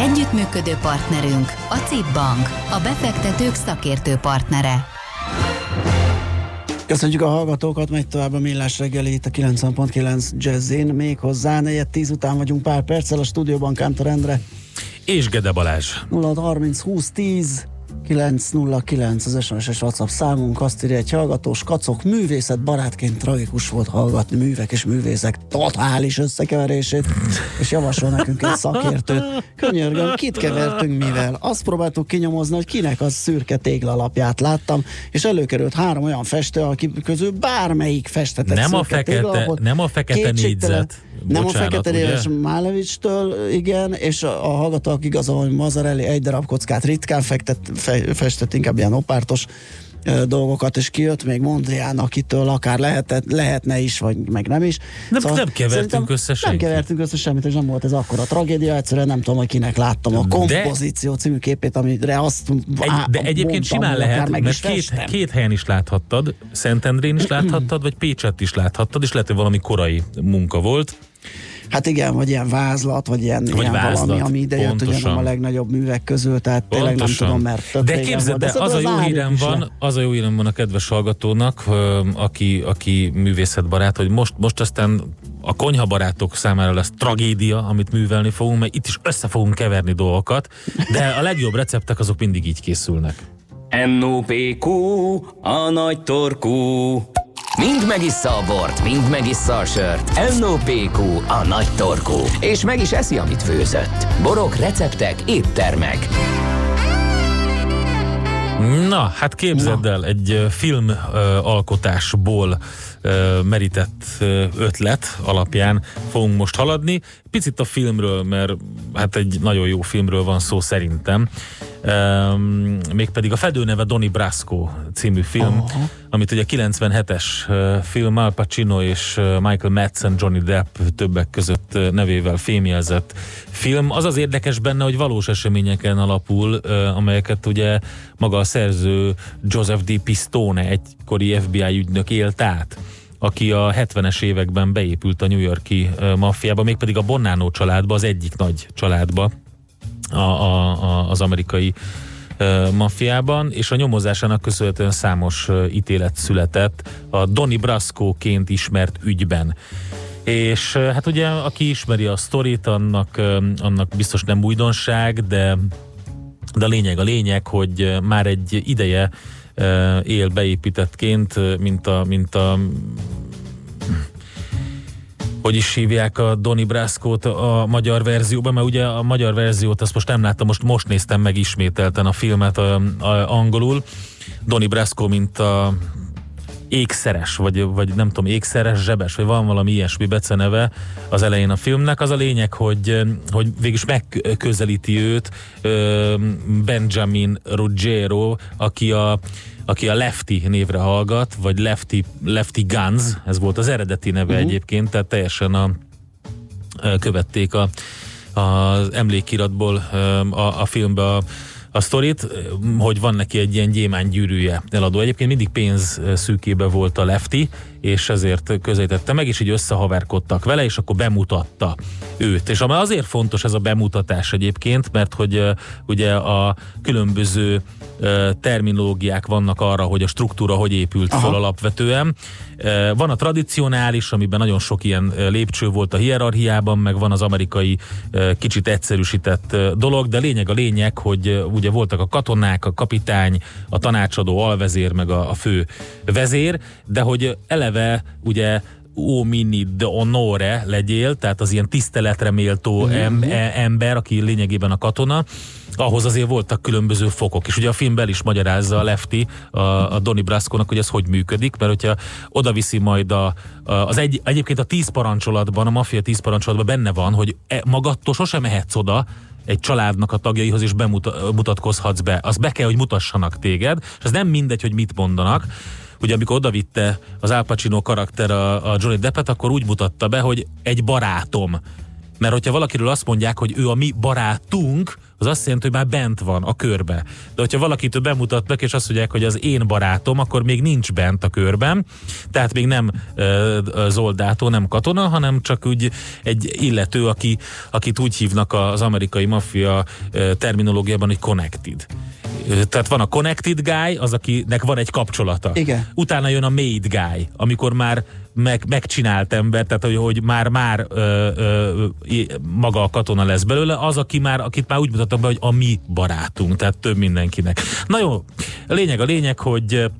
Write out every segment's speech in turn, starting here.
Együttműködő partnerünk a CIP Bank, a befektetők szakértő partnere. Köszönjük a hallgatókat, megy tovább a millás reggeli itt a 90.9 Jazzin, még hozzá, negyed tíz után vagyunk pár perccel a stúdióban Kántor Endre. És Gede Balázs. 0 30 20 10 909 az SMS-es WhatsApp számunk, azt írja egy hallgatós kacok, művészet barátként tragikus volt hallgatni művek és művészek totális összekeverését, és javasol nekünk egy szakértőt. Könyörgöm, kit kevertünk mivel? Azt próbáltuk kinyomozni, hogy kinek az szürke téglalapját láttam, és előkerült három olyan festő, aki közül bármelyik festetett Nem a fekete, téglalapot. nem a fekete négyzet. Nem a Bocsánat, fekete ugye? néves Málevics-től, igen, és a, a hallgatók igazol, hogy Mazarelli egy darab kockát ritkán fektet, fe, festett, inkább ilyen opártos dolgokat, és kijött még Mondrián, akitől akár lehetett, lehetne is, vagy meg nem is. Nem- nem kevertünk össze Nem senkit. kevertünk össze semmit, és nem volt ez akkora tragédia, egyszerűen nem tudom, hogy kinek láttam a De- kompozíció című képét, amire azt Egy, á- de egyébként mondtam, simán lehet, meg mert két, festem. két helyen is láthattad, Szentendrén is láthattad, vagy Pécsett is láthattad, és lehet, hogy valami korai munka volt. Hát igen, vagy ilyen vázlat, vagy ilyen, Vagy ilyen vázlat, valami, ami ide jött, ugye pontosan. nem a legnagyobb művek közül, tehát tényleg nem tudom, mert De képzeld, de az a szerintem jó hírem le. van, az a jó hírem van a kedves hallgatónak, aki, aki művészetbarát, hogy most, most aztán a konyhabarátok számára lesz tragédia, amit művelni fogunk, mert itt is össze fogunk keverni dolgokat, de a legjobb receptek azok mindig így készülnek. NOPQ, a nagy torkú. Mind megissza a bort, mind megissza a sört. NOPQ, a nagy torkú. És meg is eszi, amit főzött. Borok, receptek, éttermek. Na, hát képzeld el, egy film alkotásból merített ötlet alapján fogunk most haladni. Picit a filmről, mert hát egy nagyon jó filmről van szó szerintem. Um, mégpedig a fedőneve Donnie Brasco című film, uh-huh. amit ugye 97-es ö, film Al Pacino és ö, Michael Madsen, Johnny Depp többek között ö, nevével fémjelzett film. Az az érdekes benne, hogy valós eseményeken alapul, amelyeket ugye maga a szerző Joseph D. Pistone, egykori FBI ügynök élt át aki a 70-es években beépült a New Yorki maffiába, mégpedig a Bonanno családba, az egyik nagy családba, a, a, a, az amerikai maffiában, és a nyomozásának köszönhetően számos ítélet született a Donnie Brasco-ként ismert ügyben. És hát ugye, aki ismeri a sztorit, annak, annak biztos nem újdonság, de de a lényeg a lényeg, hogy már egy ideje él beépítettként, mint a, mint a hogy is hívják a Donny Brasco-t a magyar verzióban, mert ugye a magyar verziót azt most nem láttam, most most néztem meg ismételten a filmet a, a, angolul. Donny Brasco, mint a ékszeres, vagy, vagy nem tudom, ékszeres zsebes, vagy van valami ilyesmi beceneve az elején a filmnek. Az a lényeg, hogy, hogy végülis megközelíti őt Benjamin Ruggiero, aki a aki a Lefty névre hallgat, vagy Lefty, Lefty Guns, ez volt az eredeti neve uh-huh. egyébként, tehát teljesen a, követték a, az emlékiratból a, a filmbe a, a sztorit, hogy van neki egy ilyen gyémánt gyűrűje eladó. Egyébként mindig pénz szűkébe volt a Lefty, és ezért közelítette meg, és így összehaverkodtak vele, és akkor bemutatta őt. És ami azért fontos ez a bemutatás egyébként, mert hogy ugye a különböző terminológiák vannak arra, hogy a struktúra hogy épült Aha. fel alapvetően. Van a tradicionális, amiben nagyon sok ilyen lépcső volt a hierarchiában, meg van az amerikai kicsit egyszerűsített dolog, de lényeg a lényeg, hogy uh, ugye voltak a katonák, a kapitány, a tanácsadó, alvezér, meg a, a fő vezér, de hogy eleve ugye mini de honore legyél, tehát az ilyen tiszteletre méltó em, e- ember, aki lényegében a katona, ahhoz azért voltak különböző fokok, és ugye a filmben is magyarázza a Lefty, a, a Donnie Brasco-nak, hogy ez hogy működik, mert hogyha oda viszi majd a, a, az egy, egyébként a tíz parancsolatban, a maffia tíz parancsolatban benne van, hogy e, magadtól sosem mehetsz oda, egy családnak a tagjaihoz, és bemutatkozhatsz be. Az be kell, hogy mutassanak téged, és ez nem mindegy, hogy mit mondanak. Ugye amikor odavitte az Al Pacino karakter a, a Johnny Deppet, akkor úgy mutatta be, hogy egy barátom. Mert hogyha valakiről azt mondják, hogy ő a mi barátunk, az azt jelenti, hogy már bent van a körbe. De hogyha valakit bemutatnak, és azt mondják, hogy az én barátom, akkor még nincs bent a körben, tehát még nem uh, zoldátó, nem katona, hanem csak úgy egy illető, aki, akit úgy hívnak az amerikai maffia terminológiában, hogy connected. Tehát van a connected guy, az, akinek van egy kapcsolata. Igen. Utána jön a made guy, amikor már meg, megcsinált ember, tehát hogy, hogy már már ö, ö, maga a katona lesz belőle, az, aki már, akit már úgy mutattam be, hogy a mi barátunk, tehát több mindenkinek. Na jó, a lényeg a lényeg, hogy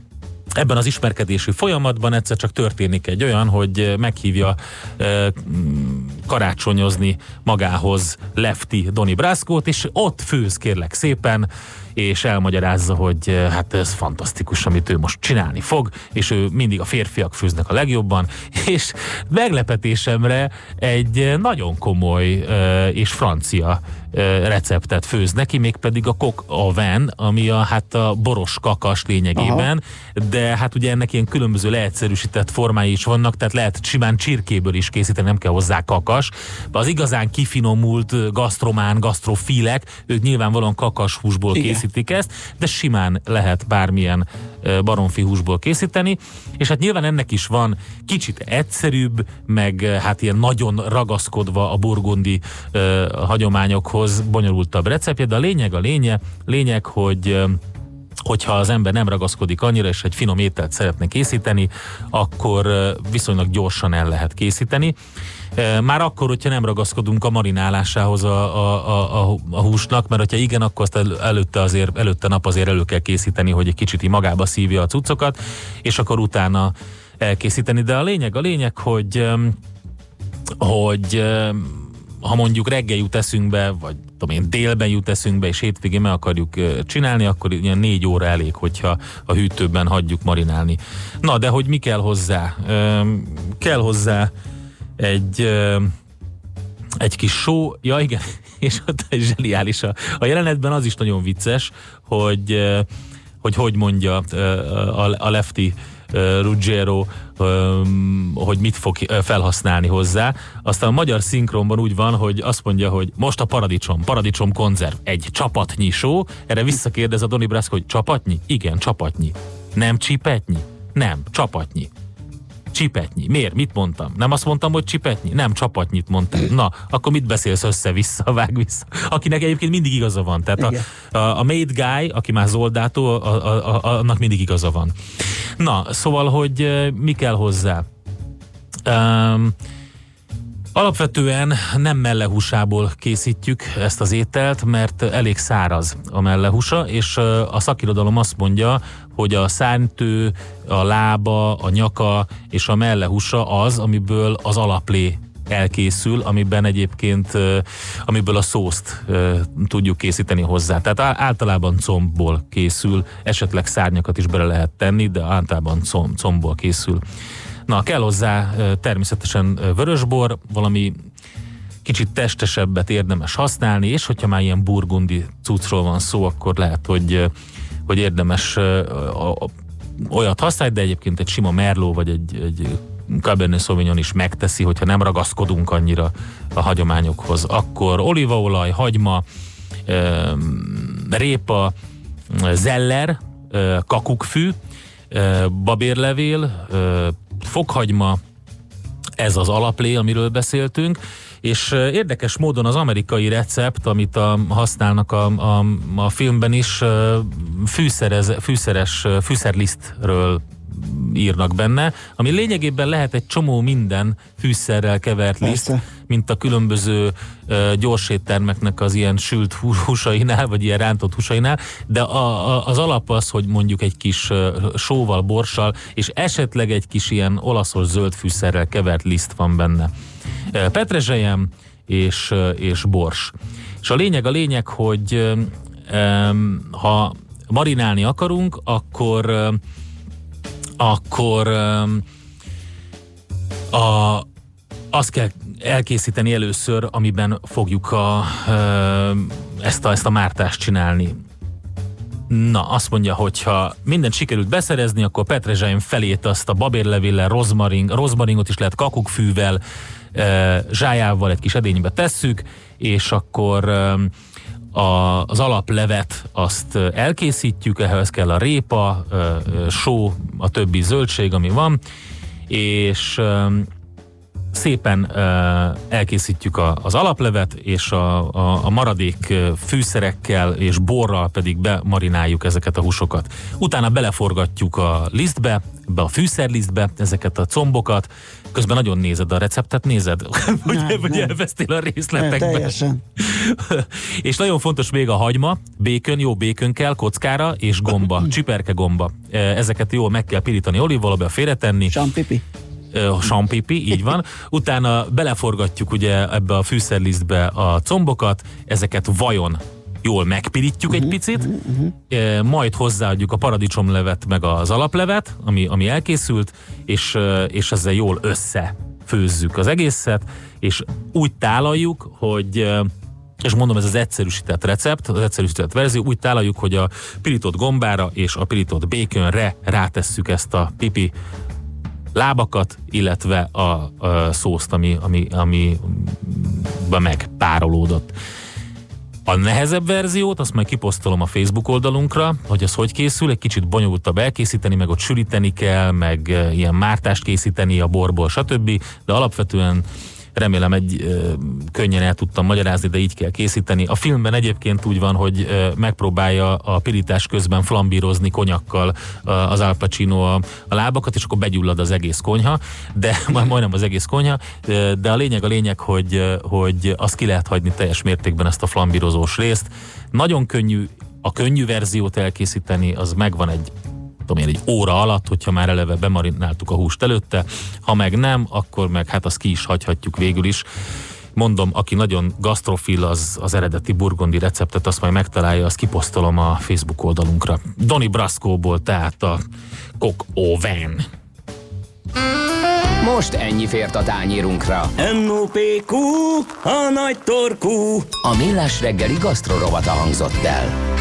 ebben az ismerkedési folyamatban egyszer csak történik egy olyan, hogy meghívja e, karácsonyozni magához Lefty Doni Brasco-t, és ott főz kérlek szépen, és elmagyarázza, hogy hát ez fantasztikus, amit ő most csinálni fog, és ő mindig a férfiak főznek a legjobban, és meglepetésemre egy nagyon komoly és francia receptet főz neki, mégpedig a kok ven, ami a, hát a boros kakas lényegében, Aha. de hát ugye ennek ilyen különböző leegyszerűsített formái is vannak, tehát lehet simán csirkéből is készíteni, nem kell hozzá kakas. Az igazán kifinomult gasztromán, gasztrofilek, ők nyilvánvalóan húsból Igen. készítik ezt, de simán lehet bármilyen baromfi húsból készíteni, és hát nyilván ennek is van kicsit egyszerűbb, meg hát ilyen nagyon ragaszkodva a burgundi uh, hagyományokhoz bonyolultabb receptje, de a lényeg a lényeg, lényeg, hogy hogyha az ember nem ragaszkodik annyira, és egy finom ételt szeretne készíteni, akkor viszonylag gyorsan el lehet készíteni. Már akkor, hogyha nem ragaszkodunk a marinálásához a, a, a, a húsnak, mert hogyha igen, akkor azt előtte, azért, előtte nap azért elő kell készíteni, hogy egy kicsit magába szívja a cuccokat, és akkor utána elkészíteni. De a lényeg, a lényeg, hogy hogy ha mondjuk reggel jut eszünkbe, vagy tudom én, délben jut eszünkbe, és hétvégén meg akarjuk csinálni, akkor ilyen négy óra elég, hogyha a hűtőben hagyjuk marinálni. Na, de hogy mi kell hozzá? Kell hozzá egy egy kis só, ja igen, és ott zseniális a, a jelenetben az is nagyon vicces, hogy hogy hogy mondja a, a Lefty Ruggiero, hogy mit fog felhasználni hozzá. Aztán a magyar szinkronban úgy van, hogy azt mondja, hogy most a paradicsom, paradicsom konzerv, egy csapatnyi só. Erre visszakérdez a Doni Brask, hogy csapatnyi? Igen, csapatnyi. Nem csipetnyi? Nem, csapatnyi. Csipetnyi. Miért? Mit mondtam? Nem azt mondtam, hogy csipetnyi? Nem, csapatnyit mondtam. Na, akkor mit beszélsz össze-vissza, vág vissza? Akinek egyébként mindig igaza van. Tehát a, a, a made guy, aki már zoldátó, a, a, a, annak mindig igaza van. Na, szóval, hogy mi kell hozzá? Um, Alapvetően nem mellehúsából készítjük ezt az ételt, mert elég száraz a mellehúsa, és a szakirodalom azt mondja, hogy a szántő, a lába, a nyaka és a mellehúsa az, amiből az alaplé elkészül, amiben egyébként, amiből a szószt tudjuk készíteni hozzá. Tehát általában combból készül, esetleg szárnyakat is bele lehet tenni, de általában comb, combból készül. Na, kell hozzá természetesen vörösbor, valami kicsit testesebbet érdemes használni, és hogyha már ilyen burgundi cuccról van szó, akkor lehet, hogy, hogy érdemes olyat használni, de egyébként egy sima merló, vagy egy, egy Cabernet Sauvignon is megteszi, hogyha nem ragaszkodunk annyira a hagyományokhoz. Akkor olívaolaj, hagyma, répa, zeller, kakukkfű, babérlevél, foghagyma, ez az alaplé, amiről beszéltünk, és érdekes módon az amerikai recept, amit a, használnak a, a, a filmben is, fűszerez, fűszeres, fűszerlisztről írnak benne, ami lényegében lehet egy csomó minden fűszerrel kevert liszt, Persze. mint a különböző uh, gyorséttermeknek az ilyen sült húsainál, vagy ilyen rántott húsainál, de a, a, az alap az, hogy mondjuk egy kis uh, sóval, borssal, és esetleg egy kis ilyen olaszos zöld fűszerrel kevert liszt van benne. Uh, petrezselyem és, uh, és bors. És a lényeg a lényeg, hogy um, ha marinálni akarunk, akkor akkor a azt kell elkészíteni először, amiben fogjuk a, ezt, a, ezt a mártást csinálni. Na, azt mondja, hogy ha mindent sikerült beszerezni, akkor petrezsájm felét azt a babérlevéllel, rozmaring, rozmaringot is lehet kakukkfűvel, zsájával egy kis edénybe tesszük, és akkor a, az alaplevet azt elkészítjük, ehhez kell a répa, só, a többi zöldség, ami van, és szépen elkészítjük a, az alaplevet, és a, a, a maradék fűszerekkel és borral pedig bemarináljuk ezeket a húsokat. Utána beleforgatjuk a lisztbe, be a fűszerlisztbe ezeket a combokat, közben nagyon nézed a receptet, nézed? vagy, vagy elvesztél a részletekben? teljesen. és nagyon fontos még a hagyma, békön, jó békön kell, kockára, és gomba, csiperke gomba. Ezeket jól meg kell pirítani olívolabba, félretenni. Sampipi sampipi, így van. Utána beleforgatjuk ugye ebbe a fűszerlisztbe a combokat, ezeket vajon jól megpirítjuk uh-huh, egy picit, uh-huh, uh-huh. majd hozzáadjuk a paradicsomlevet meg az alaplevet, ami, ami elkészült, és, és ezzel jól összefőzzük az egészet, és úgy tálaljuk, hogy és mondom, ez az egyszerűsített recept, az egyszerűsített verzió, úgy tálaljuk, hogy a pirított gombára és a pirított békönre rátesszük ezt a pipi lábakat, illetve a, a szószt, ami, ami, ami megpárolódott. A nehezebb verziót, azt majd kiposztolom a Facebook oldalunkra, hogy az hogy készül, egy kicsit bonyolultabb elkészíteni, meg ott sűríteni kell, meg ilyen mártást készíteni a borból, stb. De alapvetően remélem egy ö, könnyen el tudtam magyarázni, de így kell készíteni. A filmben egyébként úgy van, hogy ö, megpróbálja a pirítás közben flambírozni konyakkal ö, az Al Pacino a, a lábakat, és akkor begyullad az egész konyha, de majdnem az egész konyha, de a lényeg a lényeg, hogy, hogy azt ki lehet hagyni teljes mértékben ezt a flambírozós részt. Nagyon könnyű a könnyű verziót elkészíteni, az megvan egy tudom én, egy óra alatt, hogyha már eleve bemarináltuk a húst előtte, ha meg nem, akkor meg hát azt ki is hagyhatjuk végül is. Mondom, aki nagyon gasztrofil, az, az eredeti burgondi receptet, azt majd megtalálja, azt kiposztolom a Facebook oldalunkra. Doni Brascóból, tehát a Kok Oven. Most ennyi fért a tányérunkra. M.O.P.Q. A nagy torkú. A millás reggeli gasztrorovata hangzott el.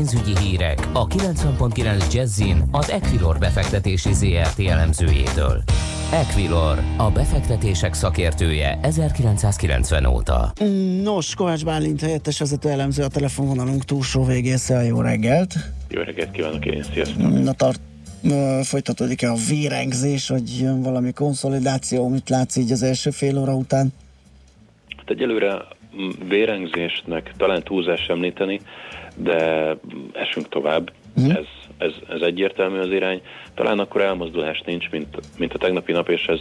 Pénzügyi hírek a 90.9 Jazzin az Equilor befektetési ZRT elemzőjétől. Equilor, a befektetések szakértője 1990 óta. Nos, Kovács Bálint helyettes vezető elemző a telefonvonalunk túlsó végén. Szia, jó reggelt! Jó reggelt kívánok én, sziasztok! Na tart, folytatódik-e a vérengzés, vagy jön valami konszolidáció, mit látsz így az első fél óra után? Hát egyelőre vérengzésnek talán túlzás említeni, de esünk tovább. Uh-huh. Ez, ez, ez egyértelmű az irány. Talán akkor elmozdulás nincs, mint, mint a tegnapi nap, és ez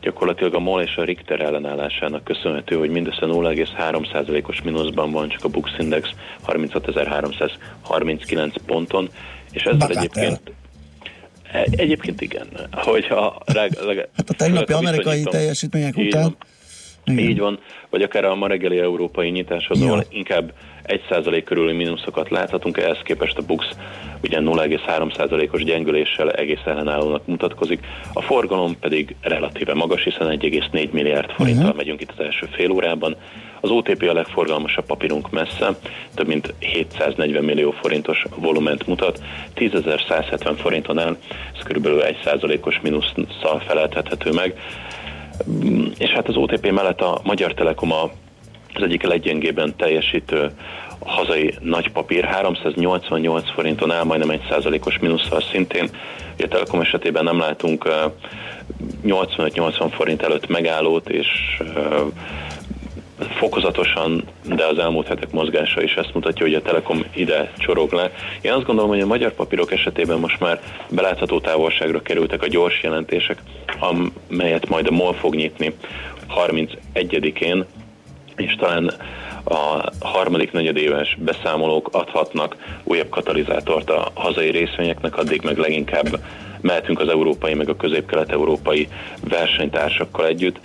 gyakorlatilag a MOL és a Richter ellenállásának köszönhető, hogy mindössze 0,3%-os mínuszban van csak a Bux Index 36.339 ponton, és ezzel egyébként e, Egyébként igen. Hogyha rá, rá, hát a tegnapi amerikai teljesítmények után. Van, igen. Így van, vagy akár a ma reggeli európai nyitáshoz, ahol inkább 1% körüli mínuszokat láthatunk, ehhez képest a BUX ugye 0,3%-os gyengüléssel egész ellenállónak mutatkozik, a forgalom pedig relatíve magas, hiszen 1,4 milliárd forinttal uh-huh. megyünk itt az első fél órában. Az OTP a legforgalmasabb papírunk messze, több mint 740 millió forintos volument mutat, 10.170 forinton el, ez kb. 1%-os mínusszal feleltethető meg. És hát az OTP mellett a Magyar Telekom a az egyik leggyengében teljesítő hazai nagypapír 388 forinton áll, majdnem egy százalékos mínusszal szintén. Ugye a Telekom esetében nem látunk 85-80 forint előtt megállót, és fokozatosan, de az elmúlt hetek mozgása is ezt mutatja, hogy a Telekom ide csorog le. Én azt gondolom, hogy a magyar papírok esetében most már belátható távolságra kerültek a gyors jelentések, amelyet majd a MOL fog nyitni 31-én, és talán a harmadik negyedéves beszámolók adhatnak újabb katalizátort a hazai részvényeknek, addig meg leginkább mehetünk az európai, meg a közép-kelet-európai versenytársakkal együtt.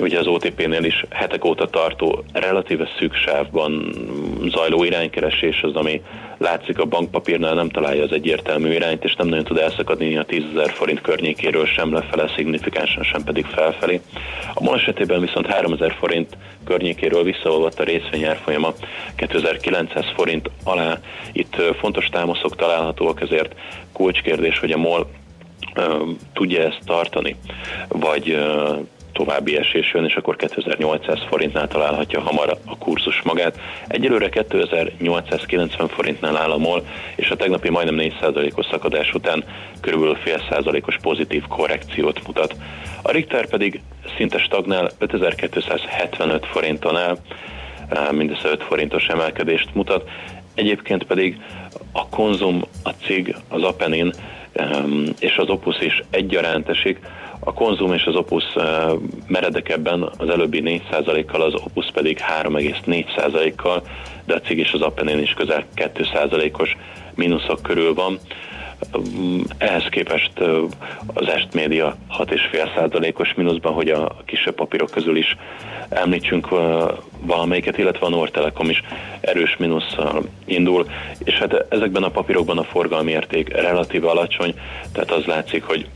Ugye az OTP-nél is hetek óta tartó, relatíve szűk sávban zajló iránykeresés az, ami látszik a bankpapírnál, nem találja az egyértelmű irányt, és nem nagyon tud elszakadni a 10 ezer forint környékéről sem lefele, szignifikánsan sem pedig felfelé. A MOL esetében viszont 3000 forint környékéről visszaolvadt a részvényárfolyama 2900 forint alá. Itt fontos támaszok találhatóak, ezért kulcskérdés, hogy a MOL tudja ezt tartani, vagy további esés jön, és akkor 2800 forintnál találhatja hamar a kurzus magát. Egyelőre 2890 forintnál áll a MOL, és a tegnapi majdnem 4%-os szakadás után körülbelül fél százalékos pozitív korrekciót mutat. A Richter pedig szinte stagnál 5275 forinton áll, mindössze 5 forintos emelkedést mutat. Egyébként pedig a konzum, a cig, az Apenin és az Opus is egyaránt esik. A konzum és az Opus meredekebben az előbbi 4%-kal, az Opus pedig 3,4%-kal, de a cig és az Apenin is közel 2%-os mínuszok körül van. Ehhez képest az Est Média 6,5%-os mínuszban, hogy a kisebb papírok közül is említsünk valamelyiket, illetve a Nord Telekom is erős mínusszal indul, és hát ezekben a papírokban a forgalmi érték relatíve alacsony, tehát az látszik, hogy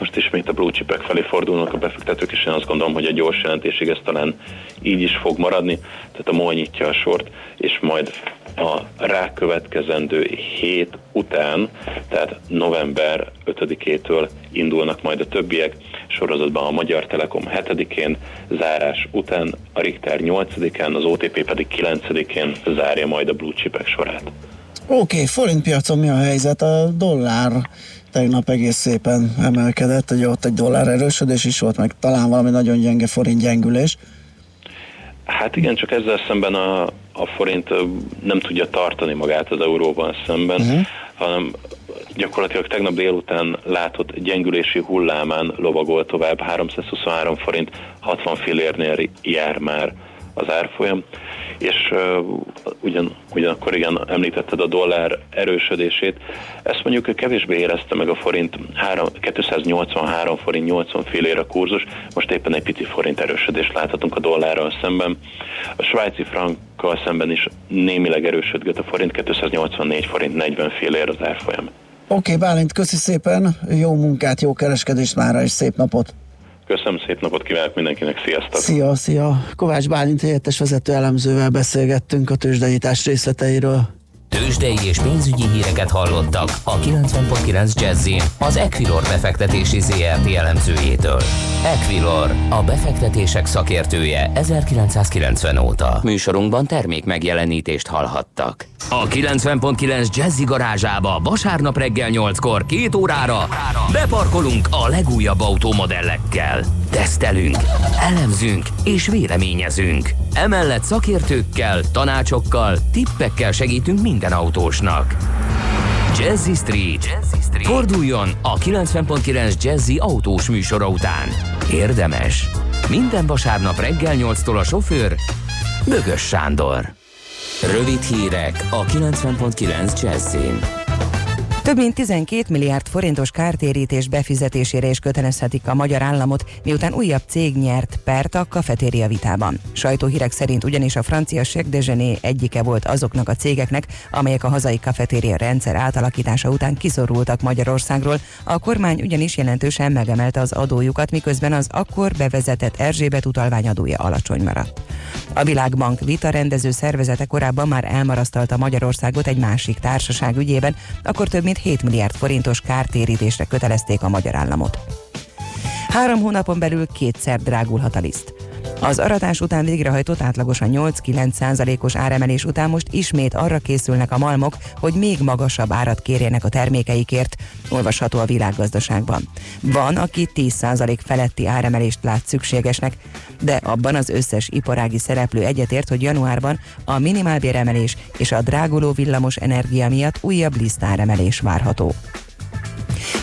most ismét a blue chipek felé fordulnak a befektetők, és én azt gondolom, hogy a gyors jelentésig ez talán így is fog maradni, tehát a MOL nyitja a sort, és majd a rákövetkezendő hét után, tehát november 5-től indulnak majd a többiek, sorozatban a Magyar Telekom 7-én, zárás után a Richter 8-án, az OTP pedig 9-én zárja majd a blue chipek sorát. Oké, okay, forintpiacon mi a helyzet? A dollár tegnap egész szépen emelkedett, hogy ott egy dollár erősödés is volt, meg talán valami nagyon gyenge forint gyengülés. Hát igen, csak ezzel szemben a, a forint nem tudja tartani magát az euróban szemben, uh-huh. hanem gyakorlatilag tegnap délután látott gyengülési hullámán lovagol tovább, 323 forint 60 fillérnél jár már az árfolyam, és ugyan, ugyanakkor igen, említetted a dollár erősödését, ezt mondjuk kevésbé érezte meg a forint, 3, 283 forint 80 fillér a kurzus, most éppen egy pici forint erősödést láthatunk a dollárral szemben. A svájci frankkal szemben is némileg erősödött a forint, 284 forint 40 fillér az árfolyam. Oké, okay, Bálint, köszi szépen, jó munkát, jó kereskedést mára, és szép napot! Köszönöm, szép napot kívánok mindenkinek, sziasztok! Szia, szia! Kovács Bálint helyettes vezető elemzővel beszélgettünk a tőzsdenyítás részleteiről. Tőzsdei és pénzügyi híreket hallottak a 90.9 jazz az Equilor befektetési ZRT elemzőjétől. Equilor, a befektetések szakértője 1990 óta. Műsorunkban termék megjelenítést hallhattak. A 90.9 Jazzy garázsába vasárnap reggel 8-kor két órára beparkolunk a legújabb automodellekkel. Tesztelünk, elemzünk és véleményezünk. Emellett szakértőkkel, tanácsokkal, tippekkel segítünk minden autósnak. Jazzy Street. Jazzy Street. Forduljon a 90.9 Jazzy autós műsora után. Érdemes. Minden vasárnap reggel 8-tól a sofőr Bögös Sándor. Rövid hírek a 90.9 Jazzin. Több mint 12 milliárd forintos kártérítés befizetésére is kötelezhetik a magyar államot, miután újabb cég nyert pert a kafetéria vitában. Sajtóhírek szerint ugyanis a francia Chec egyike volt azoknak a cégeknek, amelyek a hazai kafetéria rendszer átalakítása után kiszorultak Magyarországról. A kormány ugyanis jelentősen megemelte az adójukat, miközben az akkor bevezetett Erzsébet utalványadója alacsony maradt. A Világbank vita rendező szervezete korábban már elmarasztalta Magyarországot egy másik társaság ügyében, akkor több mint 7 milliárd forintos kártérítésre kötelezték a magyar államot. Három hónapon belül kétszer drágulhat a liszt. Az aratás után végrehajtott átlagosan 8-9 százalékos áremelés után most ismét arra készülnek a malmok, hogy még magasabb árat kérjenek a termékeikért, olvasható a világgazdaságban. Van, aki 10 százalék feletti áremelést lát szükségesnek, de abban az összes iparági szereplő egyetért, hogy januárban a minimálbéremelés és a dráguló villamos energia miatt újabb lisztáremelés várható.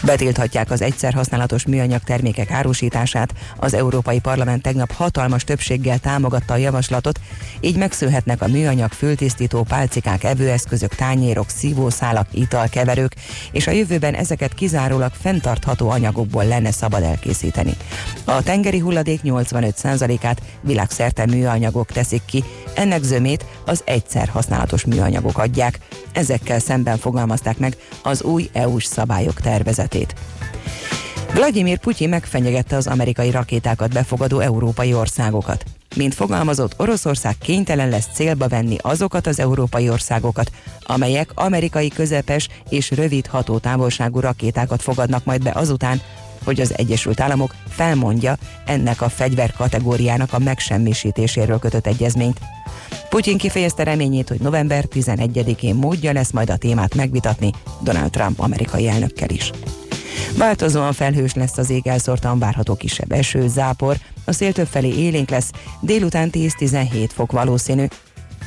Betilthatják az egyszer használatos műanyag termékek árusítását. Az Európai Parlament tegnap hatalmas többséggel támogatta a javaslatot, így megszűnhetnek a műanyag fültisztító pálcikák, evőeszközök, tányérok, szívószálak, italkeverők, és a jövőben ezeket kizárólag fenntartható anyagokból lenne szabad elkészíteni. A tengeri hulladék 85%-át világszerte műanyagok teszik ki, ennek zömét az egyszer használatos műanyagok adják. Ezekkel szemben fogalmazták meg az új EU-s szabályok tervezetét. Vladimir Putyin megfenyegette az amerikai rakétákat befogadó európai országokat. Mint fogalmazott, Oroszország kénytelen lesz célba venni azokat az európai országokat, amelyek amerikai közepes és rövid hatótávolságú rakétákat fogadnak majd be azután, hogy az Egyesült Államok felmondja ennek a fegyver kategóriának a megsemmisítéséről kötött egyezményt. Putyin kifejezte reményét, hogy november 11-én módja lesz majd a témát megvitatni Donald Trump amerikai elnökkel is. Változóan felhős lesz az ég, elszórtan várható kisebb eső, zápor, a szél többfelé élénk lesz, délután 10-17 fok valószínű.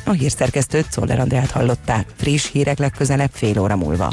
A hírszerkesztőt Szoller Andrát hallották, friss hírek legközelebb fél óra múlva.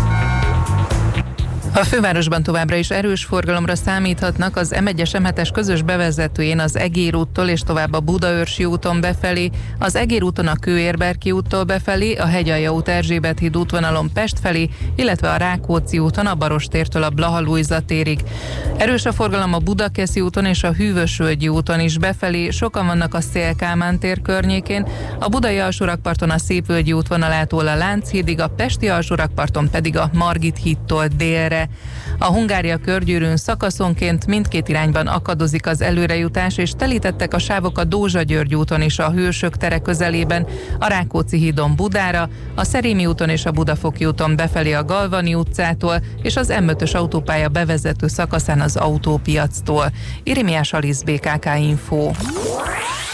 a fővárosban továbbra is erős forgalomra számíthatnak az M1-es M7-es közös bevezetőjén az Egér úttól és tovább a Budaörsi úton befelé, az Egér úton a Kőérberki úttól befelé, a Hegyalja út Erzsébet híd útvonalon Pest felé, illetve a Rákóczi úton a Barostértől a Blaha térig. Erős a forgalom a Budakeszi úton és a Hűvösvölgyi úton is befelé, sokan vannak a Szélkámán tér környékén, a Budai alsórakparton a Szépvölgyi útvonalától a Lánchídig, a Pesti alsórakparton pedig a Margit hídtól délre. A Hungária körgyűrűn szakaszonként mindkét irányban akadozik az előrejutás, és telítettek a sávok a Dózsa-György úton és a Hősök tere közelében, a Rákóczi hídon Budára, a Szerémi úton és a Budafoki úton befelé a Galvani utcától, és az M5-ös autópálya bevezető szakaszán az autópiactól. Irimiás Alisz BKK Info.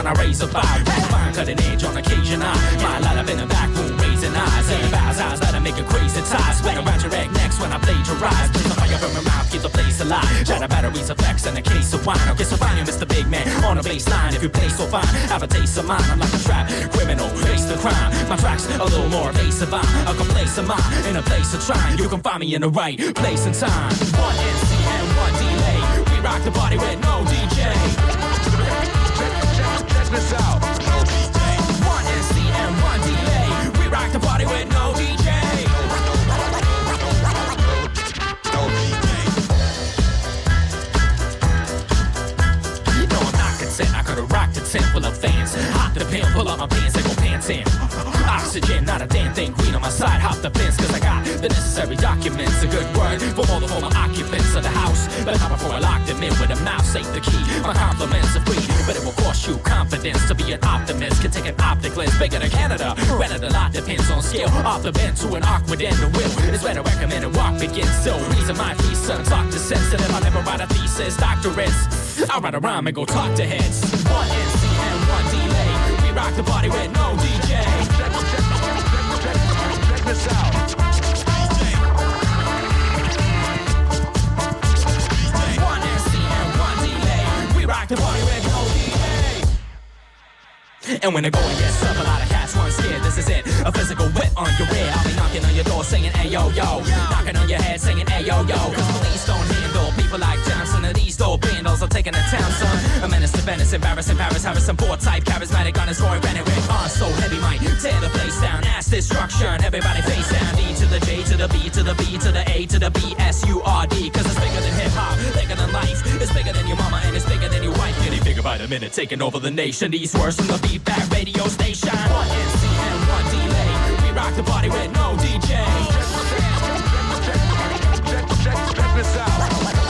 When I raise a bar. Fine cutting edge on occasion. I might light up in the back room, raising eyes and bows eyes that'll make a crazy ties. Split around your egg next when I plagiarize. Blaze the fire from my mouth, keep the place alive. Shatter batteries, effects, and a case of wine. I'll get so fine, you Mr. Big Man on a baseline. If you play so fine, have a taste of mine. I'm like a trap criminal, face the crime. My tracks a little more evasive. I'm a place of mine in a place of trying. You can find me in the right place and time. One. We rock the party with no DJ. Check this out. No DJ. One NC and one delay. We rock the party with no DJ. Content. I could've rocked a tent full of fans. Hop to the pin, pull up my pants and go pants in. Oxygen, not a damn thing. Green on my side, hop the fence, cause I got the necessary documents. A good word for all the former occupants of the house. But not before I lock them in with a mouse, safe the key. My compliments are free, but it will cost you confidence to be an optimist. Can take an optic lens bigger than Canada. Rented a lot depends on scale. Off the bend to an awkward end, the will is where the recommended walk begins. So, reason my three sons talk to sensitive. I never write a thesis, doctorates. I write a rhyme and go talk to heads. One NC and one delay. We rock the party with no DJ. Check, check, check, check, this out. One NC and one delay. We rock the party with no DJ. And when the going gets up, a lot of cats run scared. This is it, a physical whip on your rear. I'll be knocking on your door saying, hey yo yo. Knocking on your head saying, hey yo yo. Cause police don't handle people like Johnson. Dope vandals are taking the town, son. A menace to Venice, embarrassing Paris, Harrison, Ford type, charismatic on his Bennett with on so heavy, might tear the place down. Ass destruction, everybody face down. D to the J to the B to the B to the A to the B S U R D. Cause it's bigger than hip hop, bigger than life. It's bigger than your mama and it's bigger than your wife. Getting bigger by the minute, taking over the nation. These words from the feedback radio station. One and one delay. We rock the party with no DJ. Check this out.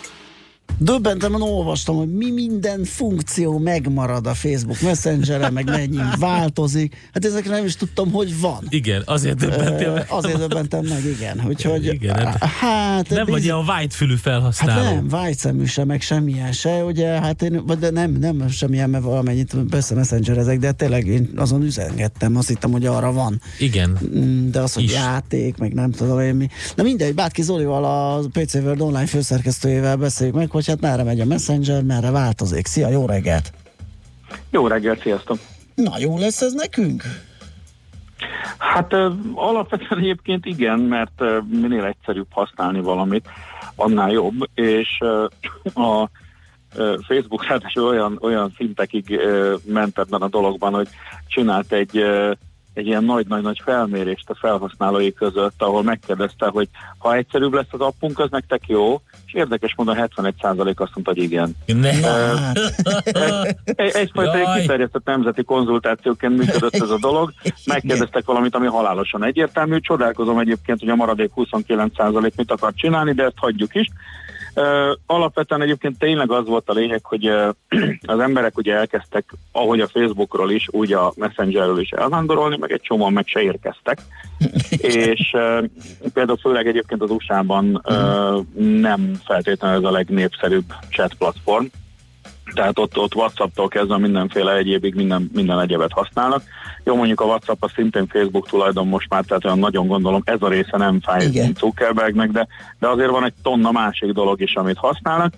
Döbbentem, olvastam, hogy mi minden funkció megmarad a Facebook Messenger-en, meg mennyi változik. Hát ezekre nem is tudtam, hogy van. Igen, azért döbbentél meg. Azért döbbentem meg, igen. Úgyhogy, Igen, hát- Nem vagy bizi- ilyen whitefülű felhasználó. Hát nem, vágyszemű se, meg semmilyen se, ugye, hát én, vagy de nem, nem semmilyen, mert valamennyit persze messenger ezek, de tényleg én azon üzengettem, azt hittem, hogy arra van. Igen. Mm, De az, hogy Is. játék, meg nem tudom én mi. Na mindegy, Bátki Zolival, a PC World online főszerkesztőjével beszéljük meg, hogy hát merre megy a Messenger, merre változik. Szia, jó reggelt! Jó reggelt, sziasztok! Na, jó lesz ez nekünk? Hát ö, alapvetően egyébként igen, mert ö, minél egyszerűbb használni valamit, annál jobb, és ö, a Facebook ráadásul olyan, olyan szintekig ment ebben a dologban, hogy csinált egy, egy ilyen nagy-nagy-nagy felmérést a felhasználói között, ahol megkérdezte, hogy ha egyszerűbb lesz az appunk, az nektek jó, és érdekes módon 71% azt mondta, hogy igen. Ne. Egy, egyfajta Jaj. egy kiterjesztett nemzeti konzultációként működött ez a dolog. Megkérdeztek valamit, ami halálosan egyértelmű. Csodálkozom egyébként, hogy a maradék 29% mit akar csinálni, de ezt hagyjuk is. Alapvetően egyébként tényleg az volt a lényeg, hogy az emberek ugye elkezdtek, ahogy a Facebookról is, úgy a Messengerről is elvándorolni, meg egy csomóan meg se érkeztek. és például főleg egyébként az USA-ban uh, nem feltétlenül ez a legnépszerűbb chat platform, tehát ott, ott WhatsApp-tól kezdve mindenféle egyébig minden, minden egyebet használnak. Jó, mondjuk a WhatsApp az szintén Facebook tulajdon most már, tehát olyan nagyon gondolom, ez a része nem fáj Igen. Zuckerbergnek, de, de azért van egy tonna másik dolog is, amit használnak,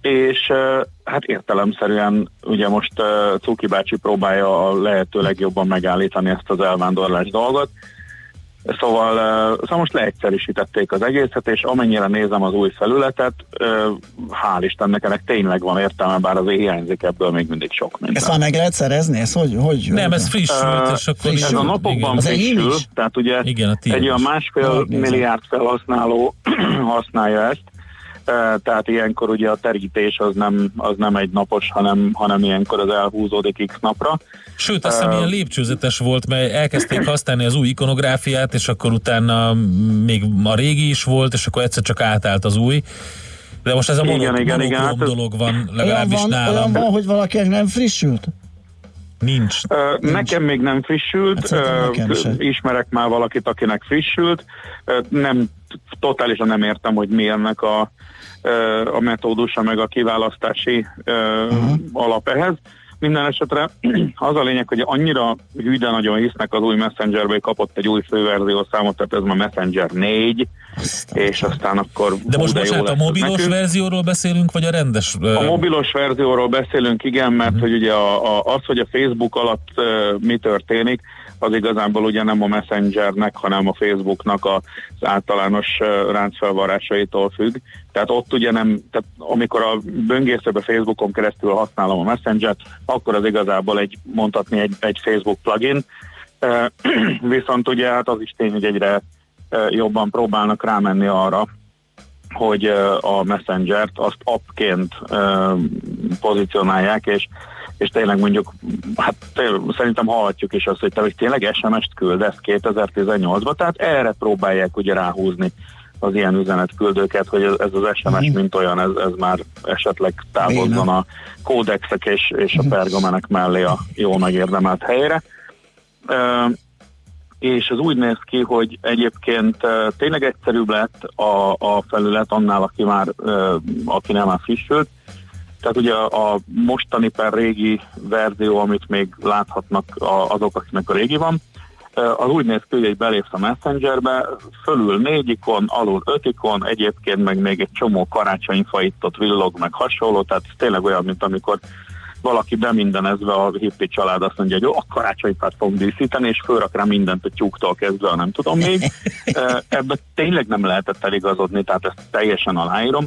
és hát értelemszerűen ugye most Cuki bácsi próbálja a lehető legjobban megállítani ezt az elvándorlás dolgot, Szóval, szóval most leegyszerűsítették az egészet, és amennyire nézem az új felületet, hál' Istennek ennek tényleg van értelme, bár azért hiányzik ebből még mindig sok minden. Ezt már meg lehet szerezni? Ez hogy? hogy Nem, ez frissült, és akkor... Ez a napokban enyém frissül, is? tehát ugye Igen, egy olyan másfél milliárd felhasználó használja ezt, Tehát ilyenkor ugye a terítés az nem, az nem egy napos, hanem, hanem ilyenkor az elhúzódik x napra. Sőt, azt hiszem ilyen lépcsőzetes volt, mert elkezdték használni az új ikonográfiát, és akkor utána még a régi is volt, és akkor egyszer csak átállt az új. De most ez a Igen, monok, igen, igen, monokrom hát dolog van, Olyan legalábbis van, olyan nálam. van, hogy valakinek nem frissült? Nincs. Ö, Nekem még nem frissült, Hát se. ismerek már valakit, akinek frissült, Ö, nem, totálisan nem értem, hogy mi ennek a, a metódusa, meg a kiválasztási uh-huh. alap ehhez. Minden esetre az a lényeg, hogy annyira hűde nagyon hisznek az új Messengerbe, hogy kapott egy új főverzió számot, tehát ez ma Messenger 4, és aztán akkor De most jó bocsánat, a mobilos nekünk. verzióról beszélünk, vagy a rendes? A mobilos verzióról beszélünk, igen, mert Mhm. hogy ugye a, a, az, hogy a Facebook alatt uh, mi történik, az igazából ugye nem a Messengernek, hanem a Facebooknak az általános ráncfelvarásaitól függ. Tehát ott ugye nem, tehát amikor a böngészőbe Facebookon keresztül használom a Messengert, akkor az igazából egy, mondhatni egy, egy Facebook plugin, viszont ugye hát az is tény, hogy egyre jobban próbálnak rámenni arra, hogy a Messenger-t azt appként pozícionálják, és, és tényleg mondjuk, hát tényleg, szerintem hallhatjuk is azt, hogy te hogy tényleg SMS-t küldesz 2018-ba, tehát erre próbálják ugye ráhúzni az ilyen üzenetküldőket, hogy ez, ez az SMS mint olyan, ez, ez már esetleg távozzon a kódexek és, és a pergamenek mellé a jól megérdemelt helyre. És ez úgy néz ki, hogy egyébként uh, tényleg egyszerűbb lett a, a felület annál, aki már, uh, aki nem már frissült. Tehát ugye a, a mostani per régi verzió, amit még láthatnak a, azok, akiknek a régi van, az úgy néz ki, hogy egy belépsz a Messengerbe, fölül négy ikon, alul öt ikon, egyébként meg még egy csomó karácsonyfa itt ott villog, meg hasonló, tehát ez tényleg olyan, mint amikor valaki bemindenezve a hippi család azt mondja, hogy jó, a karácsonyfát fogunk díszíteni, és fölrak rá mindent a tyúktól kezdve, nem tudom még. Ö, Ebbe tényleg nem lehetett eligazodni, tehát ezt teljesen aláírom.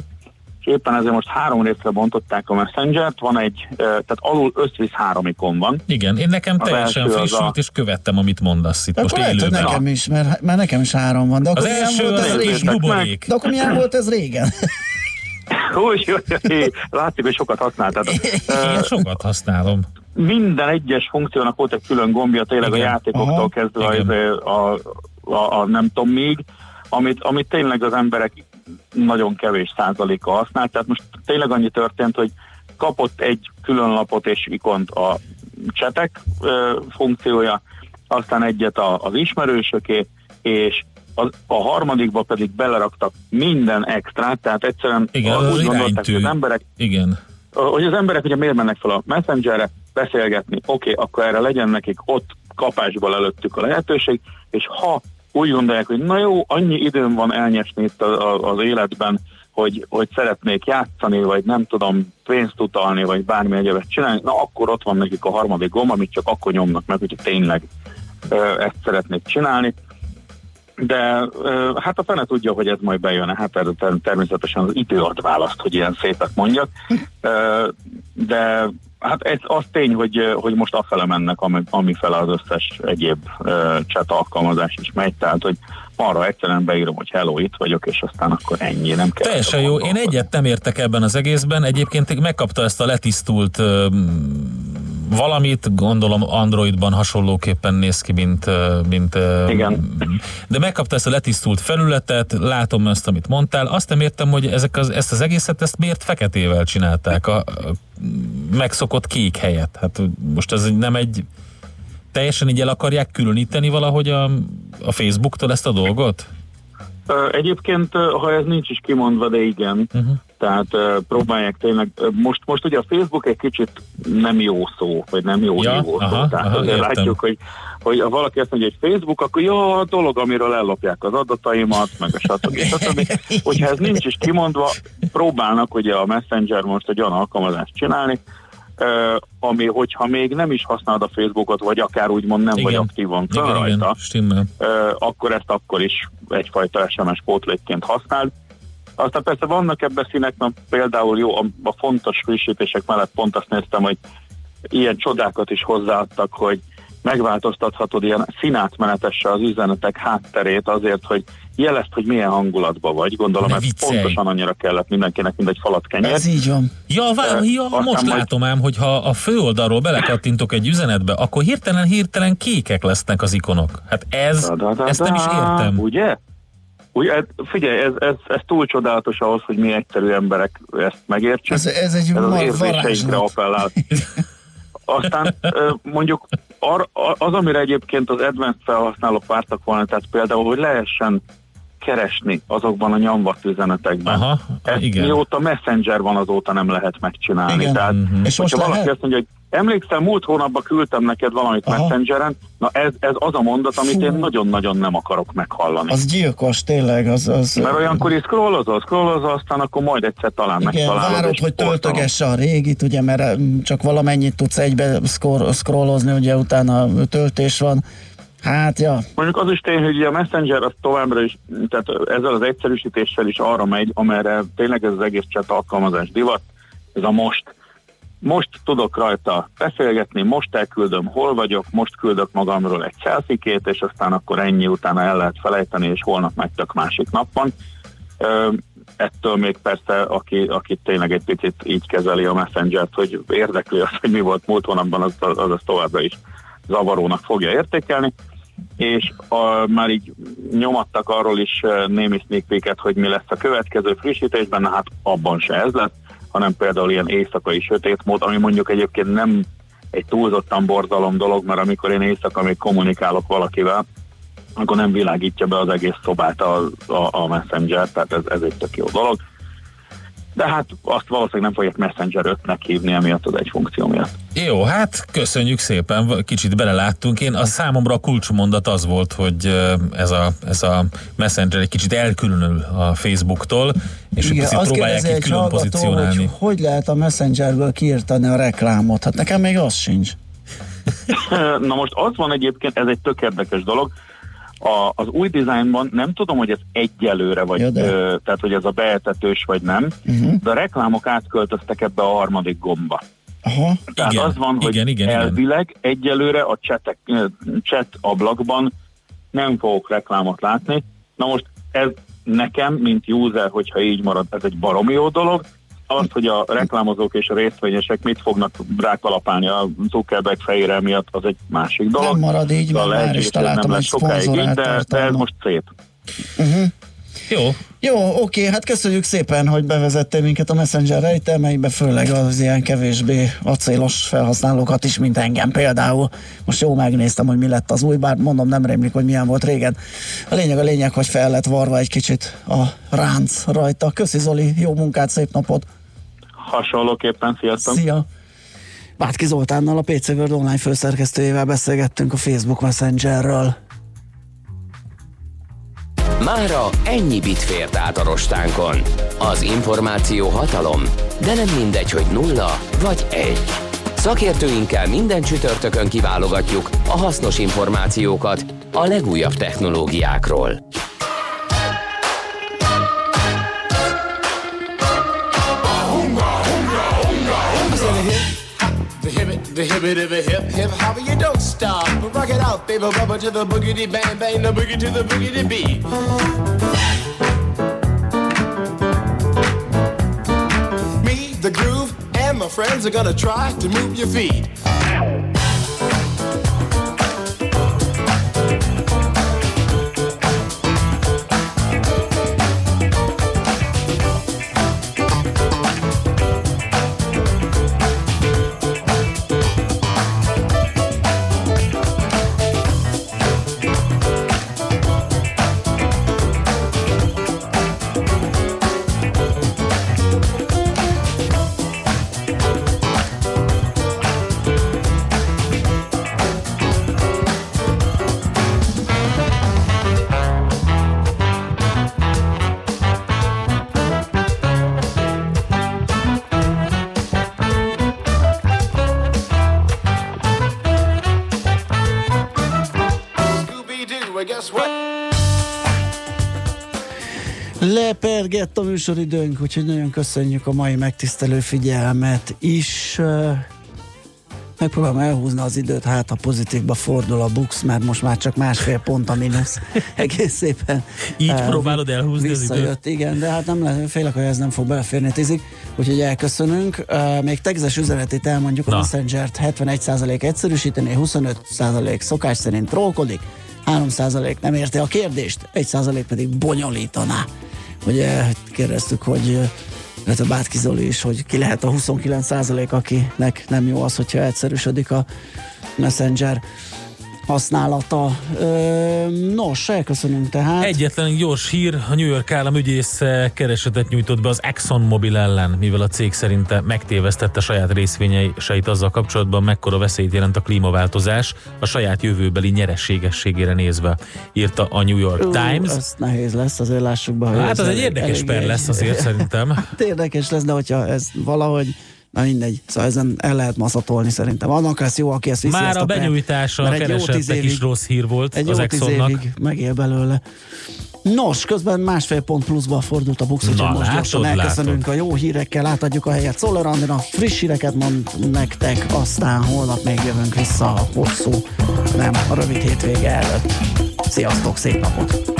És éppen ezért most három részre bontották a Messenger-t, van egy, tehát alul összvisz három ikon van. Igen, én nekem Az teljesen az frissült, a- és követtem, amit mondasz itt Akkor most lehet, élőben. nekem is, mert, mert nekem is három van. De akkor Az első volt az kis régen? buborék. De akkor milyen volt ez régen? Úgy, látszik, hogy sokat használtad. Én sokat használom. minden egyes funkciónak volt egy külön gombja, tényleg Igen. a játékoktól Aha. kezdve a, a, a, a nem tudom még, amit, amit tényleg az emberek nagyon kevés százaléka használ. Tehát most tényleg annyi történt, hogy kapott egy külön lapot és ikont a csetek ö, funkciója, aztán egyet a, az ismerősöké, és az, a harmadikba pedig beleraktak minden extrát, tehát egyszerűen Igen, úgy az gondolták, iránytű. hogy az emberek Igen. hogy az emberek ugye miért mennek fel a Messengerre, beszélgetni, oké, okay, akkor erre legyen nekik ott kapásból előttük a lehetőség, és ha úgy gondolják, hogy na jó, annyi időm van elnyesni itt a, a, az életben, hogy, hogy szeretnék játszani, vagy nem tudom, pénzt utalni, vagy bármi egyebet csinálni, na akkor ott van nekik a harmadik gomb, amit csak akkor nyomnak meg, hogyha tényleg ö, ezt szeretnék csinálni. De ö, hát a fene tudja, hogy ez majd bejön, hát erre ter- természetesen az idő ad választ, hogy ilyen szépet mondjak. Ö, de hát ez az tény, hogy, hogy most afele mennek, ami, amifele az összes egyéb ö, chat alkalmazás is megy, tehát hogy arra egyszerűen beírom, hogy hello, itt vagyok, és aztán akkor ennyi, nem kell. Teljesen jó. Én egyet nem értek ebben az egészben. Egyébként megkapta ezt a letisztult ö, valamit, gondolom Androidban hasonlóképpen néz ki, mint, mint Igen. de megkapta ezt a letisztult felületet, látom azt, amit mondtál, azt nem értem, hogy ezek az, ezt az egészet ezt miért feketével csinálták a, a megszokott kék helyett. Hát most ez nem egy teljesen így el akarják különíteni valahogy a, a Facebooktól ezt a dolgot? Egyébként, ha ez nincs is kimondva, de igen, Uh-huh. tehát ö, próbálják tényleg, most, most ugye a Facebook egy kicsit nem jó szó, vagy nem jó Ja, szó, aha, tehát aha, azért értem. látjuk, hogy, hogy ha valaki azt mondja, hogy Facebook, akkor jó, a dolog, amiről ellopják az adataimat, meg a stb. stb. Hogyha ez nincs is kimondva, próbálnak ugye a Messenger most egy olyan alkalmazást csinálni, ami, hogyha még nem is használod a Facebookot, vagy akár úgymond nem vagy aktívan fönn igen, rajta, igen, akkor ezt akkor is egyfajta SMS pótlékként használd. Aztán persze vannak ebben színek, mert például jó, a, a fontos frissítések mellett pont azt néztem, hogy ilyen csodákat is hozzáadtak, hogy megváltoztathatod ilyen színátmenetessel az üzenetek hátterét azért, hogy jelezd, hogy milyen hangulatban vagy. Gondolom, ez pontosan annyira kellett mindenkinek, mint egy falat kenyér. Ez így van. Ja, vár, Ö, ja aztán most majd- látom ám, hogy ha a főoldalról belekattintok egy üzenetbe, akkor hirtelen, hirtelen kékek lesznek az ikonok. Hát ez, Da-da-da-da. ezt nem is értem. Ugye? Ugye, hát figyelj, ez, ez, ez túl csodálatos ahhoz, hogy mi egyszerű emberek ezt megértsük. Ez, ez egy ez az érzéseinkre appellál. Aztán mondjuk ar, az, amire egyébként az advanced felhasználók vártak volna, tehát például, hogy lehessen keresni azokban a nyomvat üzenetekben. Aha, Ezt igen. mióta Messenger van, azóta nem lehet megcsinálni. Igen. Tehát, Mhm. És most hogyha valaki lehet? azt mondja, hogy emlékszem, múlt hónapban küldtem neked valamit Aha. Messengeren, na ez, ez az a mondat, amit Fú. én nagyon-nagyon nem akarok meghallani. Az gyilkos, tényleg. Az, az, Mert olyankor is scrollozol, scrollozol, aztán akkor majd egyszer talán igen, megtalálod. várod, hogy töltögesse a régit, ugye, mert csak valamennyit tudsz egybe scroll- scrollozni, ugye utána töltés van. Hát, ja, Mondjuk az is tény, hogy a Messenger az továbbra is, tehát ezzel az egyszerűsítéssel is arra megy, amerre tényleg ez az egész chat alkalmazás divat, ez a most. Most tudok rajta beszélgetni, most elküldöm, hol vagyok, most küldök magamról egy selfie és aztán akkor ennyi utána el lehet felejteni, és holnap meg tök másik nap van. Ö, ettől még persze, aki, aki tényleg egy picit így kezeli a Messenger-t, hogy érdekli azt, hogy mi volt múlt hónapban, az, az, az továbbra is zavarónak fogja értékelni és a, már így nyomattak arról is némi sneak hogy mi lesz a következő frissítésben, na hát abban se ez lesz, hanem például ilyen éjszakai sötét mód, ami mondjuk egyébként nem egy túlzottan borzalom dolog, mert amikor én éjszaka még kommunikálok valakivel, akkor nem világítja be az egész szobát a, a, a Messenger, tehát ez, ez egy tök jó dolog. De hát azt valószínűleg nem fogják Messenger 5-nek hívni, emiatt az egy funkció miatt. Jó, hát köszönjük szépen, kicsit beleláttunk. Én a számomra a kulcsmondat az volt, hogy ez a, ez a Messenger egy kicsit elkülönül a Facebooktól, és egy igen, picit azt próbálják egy külön hallgató, pozícionálni. hogy hogy lehet a Messengerből kiírtani a reklámot? Hát nekem még az sincs. Na most az van egyébként, ez egy tök érdekes dolog, a, az új dizájnban nem tudom, hogy ez egyelőre, vagy, Ja, de. ö, tehát hogy ez a beetetős, vagy nem, Uh-huh. de a reklámok átköltöztek ebbe a harmadik gomba. Aha. Tehát Igen, az van, hogy igen, igen, igen. elvileg egyelőre a chatek, ö, chat ablakban nem fogok reklámot látni. Na most ez nekem, mint user, hogyha így marad, ez egy baromi jó dolog. Az, hogy a reklámozók és a részvényesek mit fognak rákalapálni a Zuckerberg fejére miatt, az egy másik dolog. Nem marad így, mert már is találtam nem egy lesz sokáig így, de, de ez most szép. Uh-huh. Jó, Jó, oké, hát köszönjük szépen, hogy bevezettél minket a Messenger rejtelmeibe, főleg az ilyen kevésbé acélos felhasználókat is, mint engem például. Most jó megnéztem, hogy mi lett az új, bár mondom, nem rémlik, hogy milyen volt régen. A lényeg a lényeg, hogy fel lett varva egy kicsit a ránc rajta. Köszi Zoli, jó munkát, szép napot! Hasonlóképpen, sziasztok! Szia! Bátki Zoltánnal, a PC World online főszerkesztőjével beszélgettünk a Facebook Messengerről. Mára ennyi bit fért át a rostánkon. Az információ hatalom, de nem mindegy, hogy nulla vagy egy. Szakértőinkkel minden csütörtökön kiválogatjuk a hasznos információkat a legújabb technológiákról. The hip, the hippie the hip, hip hop, you don't stop. Rock it out, baby, rubber to the boogity bang bang, the boogie to the boogity beat. Me, the groove, and my friends are gonna try to move your feet. Lepergett a műsoridőnk, úgyhogy nagyon köszönjük a mai megtisztelő figyelmet is. Megpróbálom elhúzni az időt, hát a pozitívba fordul a bux, mert most már csak másfél pont a mínusz. Egész szépen. Így eh, próbálod elhúzni az időt? Visszajött, igen, de hát nem lehet, félek, hogy ez nem fog beleférni tízig, úgyhogy elköszönünk. Eh, Még tegzes üzenetét elmondjuk, a Na. Messenger-t 71% egyszerűsíteni, 25% szokás szerint trollkodik, 3% nem érti a kérdést, 1% pedig bonyolítaná. Ugye kérdeztük, hogy illetve Bátki Zoli is, hogy ki lehet a 29% akinek nem jó az, hogyha egyszerűsödik a Messenger használata. Nos, elköszönünk tehát. Egyetlen gyors hír, a New York államügyész eh, keresetet nyújtott be az ExxonMobil ellen, mivel a cég szerinte megtévesztette saját részvényeit azzal kapcsolatban, mekkora veszélyt jelent a klímaváltozás a saját jövőbeli nyereségességére nézve, írta a New York Ú, Times. Ez nehéz lesz, azért lássuk be. Hát az egy érdekes elég per lesz azért szerintem. Hát érdekes lesz, de hogyha ez valahogy Na mindegy, szóval ezen el lehet maszatolni szerintem. Annak lesz jó, aki ezt viszi Már ezt a pert, benyújtása a egy keresetnek is rossz hír volt Egy az Exxonnak. évig megél belőle. Nos, közben másfél pont pluszba fordult a bux, úgyhogy Na, most látod, gyorsan elköszönünk a jó hírekkel, átadjuk a helyet Szoller Andina, friss híreket mond nektek, aztán holnap még jövünk vissza a hosszú, nem, a rövid hétvége előtt. Sziasztok, szép napot!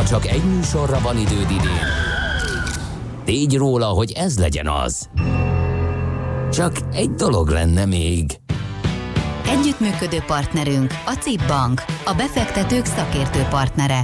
Ha csak egy műsorra van időd idén, tégy róla, hogy ez legyen az. Csak egy dolog lenne még. Együttműködő partnerünk a CIP Bank, a befektetők szakértő partnere.